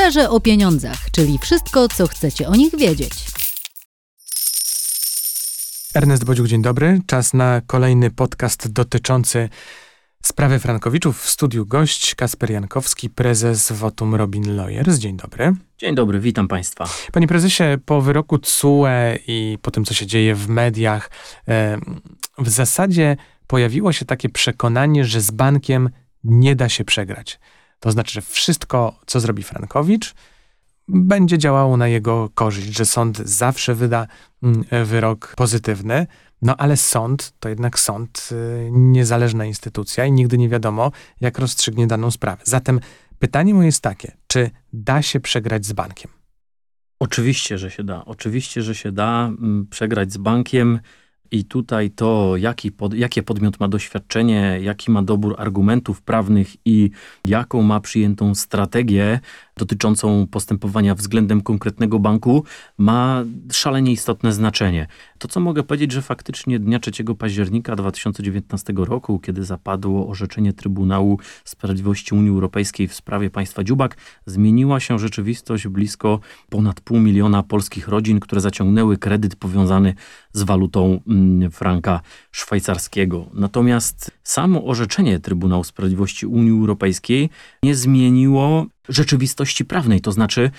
Szczerze o pieniądzach, czyli wszystko, co chcecie o nich wiedzieć. Ernest Bodziuk, dzień dobry. Czas na kolejny podcast dotyczący sprawy Frankowiczów. W studiu gość Kasper Jankowski, prezes Votum Robin Lawyers. Dzień dobry. Dzień dobry, witam Państwa. Panie prezesie, po wyroku CUE i po tym, co się dzieje w mediach, w zasadzie pojawiło się takie przekonanie, że z bankiem nie da się przegrać. To znaczy, że wszystko, co zrobi Frankowicz, będzie działało na jego korzyść, że sąd zawsze wyda mm, wyrok pozytywny. No ale sąd to jednak sąd, y, niezależna instytucja i nigdy nie wiadomo, jak rozstrzygnie daną sprawę. Zatem pytanie moje jest takie, czy da się przegrać z bankiem? Oczywiście, że się da. Oczywiście, że się da mm, przegrać z bankiem. I tutaj to, jaki pod, jakie podmiot ma doświadczenie, jaki ma dobór argumentów prawnych i jaką ma przyjętą strategię dotyczącą postępowania względem konkretnego banku, ma szalenie istotne znaczenie. To, co mogę powiedzieć, że faktycznie dnia 3 października 2019 roku, kiedy zapadło orzeczenie Trybunału Sprawiedliwości Unii Europejskiej w sprawie państwa Dziubak, zmieniła się rzeczywistość blisko ponad pół miliona polskich rodzin, które zaciągnęły kredyt powiązany z walutą mm, franka szwajcarskiego. Natomiast samo orzeczenie Trybunału Sprawiedliwości Unii Europejskiej nie zmieniło rzeczywistości prawnej, to znaczy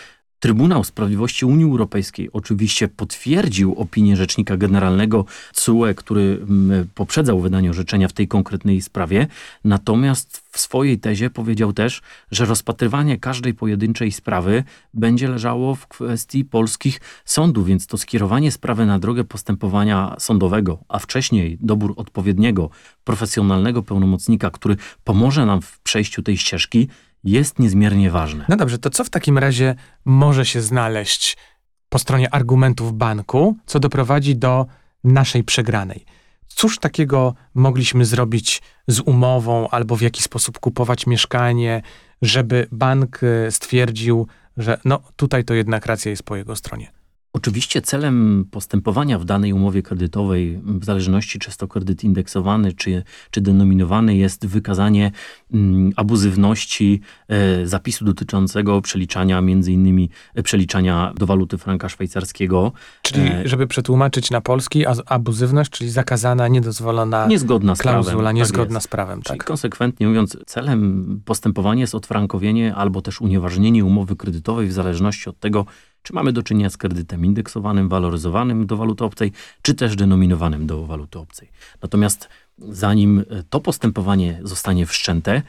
Trybunał Sprawiedliwości Unii Europejskiej oczywiście potwierdził opinię Rzecznika Generalnego CUE, który mm, poprzedzał wydanie orzeczenia w tej konkretnej sprawie, natomiast w swojej tezie powiedział też, że rozpatrywanie każdej pojedynczej sprawy będzie leżało w kwestii polskich sądów, więc to skierowanie sprawy na drogę postępowania sądowego, a wcześniej dobór odpowiedniego, profesjonalnego pełnomocnika, który pomoże nam w przejściu tej ścieżki, jest niezmiernie ważne. No dobrze, to co w takim razie może się znaleźć po stronie argumentów banku, co doprowadzi do naszej przegranej? Cóż takiego mogliśmy zrobić z umową, albo w jaki sposób kupować mieszkanie, żeby bank e, stwierdził, że no tutaj to jednak racja jest po jego stronie? Oczywiście celem postępowania w danej umowie kredytowej, w zależności czy jest to kredyt indeksowany, czy, czy denominowany, jest wykazanie mm, abuzywności e, zapisu dotyczącego przeliczania, między innymi e, przeliczania do waluty franka szwajcarskiego. Czyli, e, żeby przetłumaczyć na polski, abuzywność, czyli zakazana, niedozwolona niezgodna z klauzula, prawem, niezgodna tak z prawem. Czyli tak. konsekwentnie mówiąc, celem postępowania jest odfrankowienie albo też unieważnienie umowy kredytowej w zależności od tego, czy mamy do czynienia z kredytem indeksowanym, waloryzowanym do waluty obcej, czy też denominowanym do waluty obcej. Natomiast zanim e, to postępowanie zostanie wszczęte,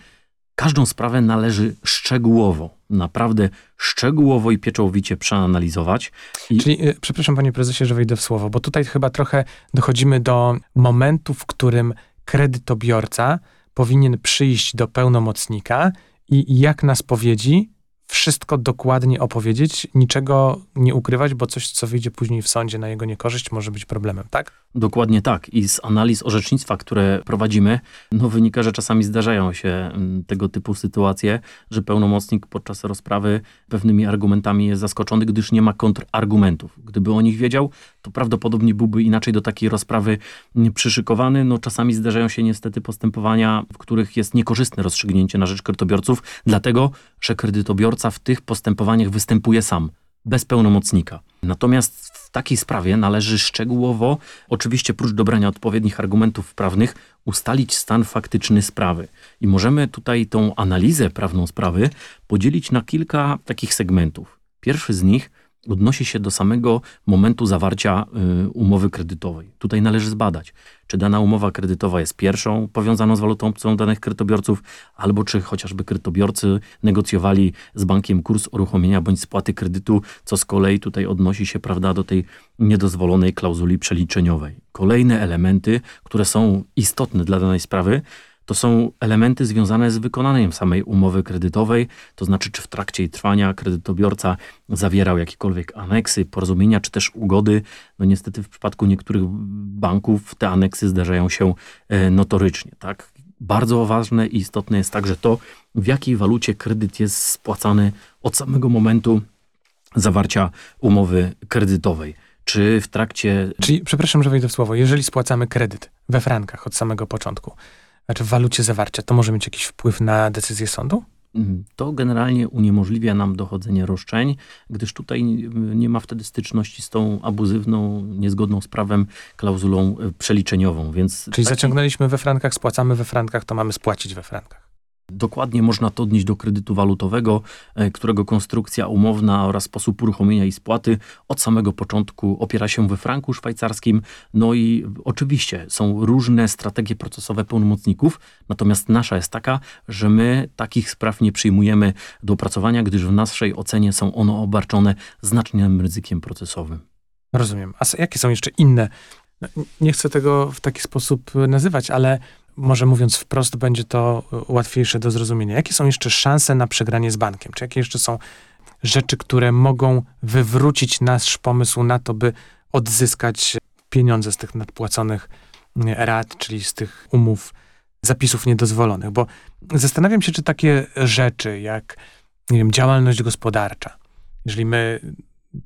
każdą sprawę należy szczegółowo, naprawdę szczegółowo i pieczołowicie przeanalizować. I... Czyli, y, przepraszam panie prezesie, że wejdę w słowo, bo tutaj chyba trochę dochodzimy do momentu, w którym kredytobiorca powinien przyjść do pełnomocnika i jak na spowiedzi wszystko dokładnie opowiedzieć, niczego nie ukrywać, bo coś, co wyjdzie później w sądzie na jego niekorzyść, może być problemem, tak? Dokładnie tak. I z analiz orzecznictwa, które prowadzimy, no wynika, że czasami zdarzają się mm, tego typu sytuacje, że pełnomocnik podczas rozprawy pewnymi argumentami jest zaskoczony, gdyż nie ma kontrargumentów. Gdyby o nich wiedział, to prawdopodobnie byłby inaczej do takiej rozprawy przyszykowany. No czasami zdarzają się niestety postępowania, w których jest niekorzystne rozstrzygnięcie na rzecz kredytobiorców, dlatego, że kredytobiorca w tych postępowaniach występuje sam, bez pełnomocnika. Natomiast w takiej sprawie należy szczegółowo, oczywiście prócz dobrania odpowiednich argumentów prawnych, ustalić stan faktyczny sprawy. I możemy tutaj tą analizę prawną sprawy podzielić na kilka takich segmentów. Pierwszy z nich – odnosi się do samego momentu zawarcia y, umowy kredytowej. Tutaj należy zbadać, czy dana umowa kredytowa jest pierwszą powiązaną z walutą obcą danych kredytobiorców, albo czy chociażby kredytobiorcy negocjowali z bankiem kurs uruchomienia bądź spłaty kredytu, co z kolei tutaj odnosi się prawda, do tej niedozwolonej klauzuli przeliczeniowej. Kolejne elementy, które są istotne dla danej sprawy, to są elementy związane z wykonaniem samej umowy kredytowej, to znaczy czy w trakcie jej trwania kredytobiorca zawierał jakiekolwiek aneksy, porozumienia czy też ugody. No niestety w przypadku niektórych banków te aneksy zdarzają się e, notorycznie. Tak? Bardzo ważne i istotne jest także to, w jakiej walucie kredyt jest spłacany od samego momentu zawarcia umowy kredytowej. Czy w trakcie. Czyli, przepraszam, że wejdę w słowo, jeżeli spłacamy kredyt we frankach od samego początku, znaczy w walucie zawarcia, to może mieć jakiś wpływ na decyzję sądu? Mm, to generalnie uniemożliwia nam dochodzenie roszczeń, gdyż tutaj nie ma wtedy styczności z tą abuzywną, niezgodną z prawem klauzulą przeliczeniową. Więc Czyli taki... zaciągnęliśmy we frankach, spłacamy we frankach, to mamy spłacić we frankach. Dokładnie można to odnieść do kredytu walutowego, e, którego konstrukcja umowna oraz sposób uruchomienia i spłaty od samego początku opiera się we franku szwajcarskim. No i oczywiście są różne strategie procesowe pełnomocników, natomiast nasza jest taka, że my takich spraw nie przyjmujemy do opracowania, gdyż w naszej ocenie są one obarczone znacznym ryzykiem procesowym. Rozumiem. A jakie są jeszcze inne? No, nie chcę tego w taki sposób nazywać, ale może mówiąc wprost, będzie to łatwiejsze do zrozumienia. Jakie są jeszcze szanse na przegranie z bankiem? Czy jakie jeszcze są rzeczy, które mogą wywrócić nasz pomysł na to, by odzyskać pieniądze z tych nadpłaconych rat, czyli z tych umów, zapisów niedozwolonych? Bo zastanawiam się, czy takie rzeczy jak nie wiem, działalność gospodarcza, jeżeli my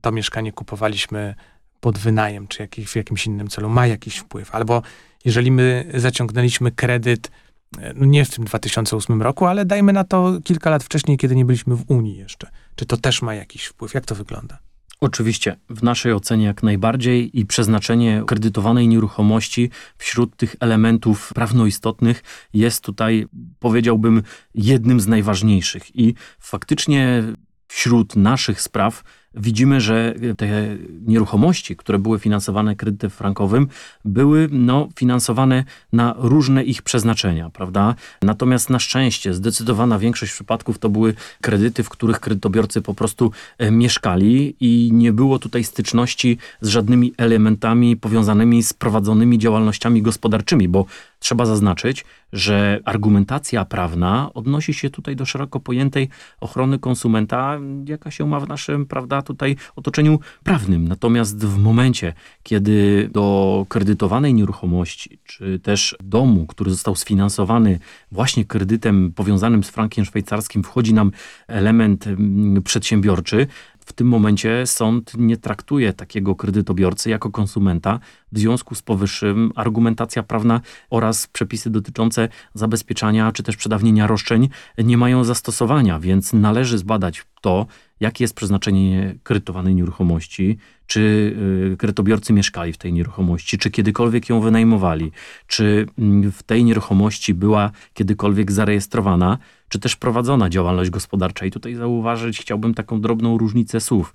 to mieszkanie kupowaliśmy pod wynajem, czy jakiś, w jakimś innym celu, ma jakiś wpływ, albo jeżeli my zaciągnęliśmy kredyt, e, no nie w tym 2008 roku, ale dajmy na to kilka lat wcześniej, kiedy nie byliśmy w Unii jeszcze. Czy to też ma jakiś wpływ? Jak to wygląda? Oczywiście, w naszej ocenie jak najbardziej i przeznaczenie kredytowanej nieruchomości wśród tych elementów prawnoistotnych jest tutaj, powiedziałbym, jednym z najważniejszych. I faktycznie wśród naszych spraw widzimy, że te nieruchomości, które były finansowane kredytem frankowym, były no, finansowane na różne ich przeznaczenia, prawda? Natomiast na szczęście zdecydowana większość przypadków to były kredyty, w których kredytobiorcy po prostu e, mieszkali i nie było tutaj styczności z żadnymi elementami powiązanymi z prowadzonymi działalnościami gospodarczymi, bo Trzeba zaznaczyć, że argumentacja prawna odnosi się tutaj do szeroko pojętej ochrony konsumenta, jaka się ma w naszym, prawda, tutaj otoczeniu prawnym. Natomiast w momencie, kiedy do kredytowanej nieruchomości, czy też domu, który został sfinansowany właśnie kredytem powiązanym z frankiem szwajcarskim, wchodzi nam element mm, przedsiębiorczy, w tym momencie sąd nie traktuje takiego kredytobiorcy jako konsumenta. W związku z powyższym argumentacja prawna oraz przepisy dotyczące zabezpieczania czy też przedawnienia roszczeń nie mają zastosowania, więc należy zbadać to, jakie jest przeznaczenie kredytowanej nieruchomości, czy y, kredytobiorcy mieszkali w tej nieruchomości, czy kiedykolwiek ją wynajmowali, czy mm, w tej nieruchomości była kiedykolwiek zarejestrowana, czy też prowadzona działalność gospodarcza. I tutaj zauważyć chciałbym taką drobną różnicę słów.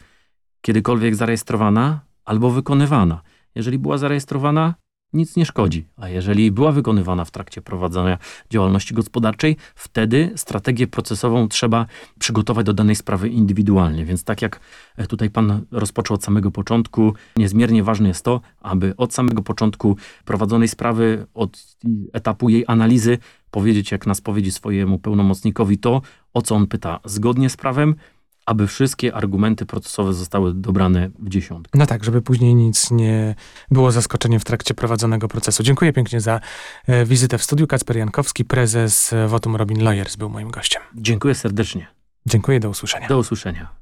Kiedykolwiek zarejestrowana albo wykonywana. Jeżeli była zarejestrowana, nic nie szkodzi. A jeżeli była wykonywana w trakcie prowadzenia działalności gospodarczej, wtedy strategię procesową trzeba przygotować do danej sprawy indywidualnie. Więc tak jak e, tutaj pan rozpoczął od samego początku, niezmiernie ważne jest to, aby od samego początku prowadzonej sprawy, od etapu jej analizy, powiedzieć jak na spowiedzi swojemu pełnomocnikowi to, o co on pyta zgodnie z prawem, aby wszystkie argumenty procesowe zostały dobrane w dziesiątkę. No tak, żeby później nic nie było zaskoczeniem w trakcie prowadzonego procesu. Dziękuję pięknie za e, wizytę w studiu. Kacper Jankowski, prezes Votum Robin Lawyers był moim gościem. Dziękuję serdecznie. Dziękuję, do usłyszenia. Do usłyszenia.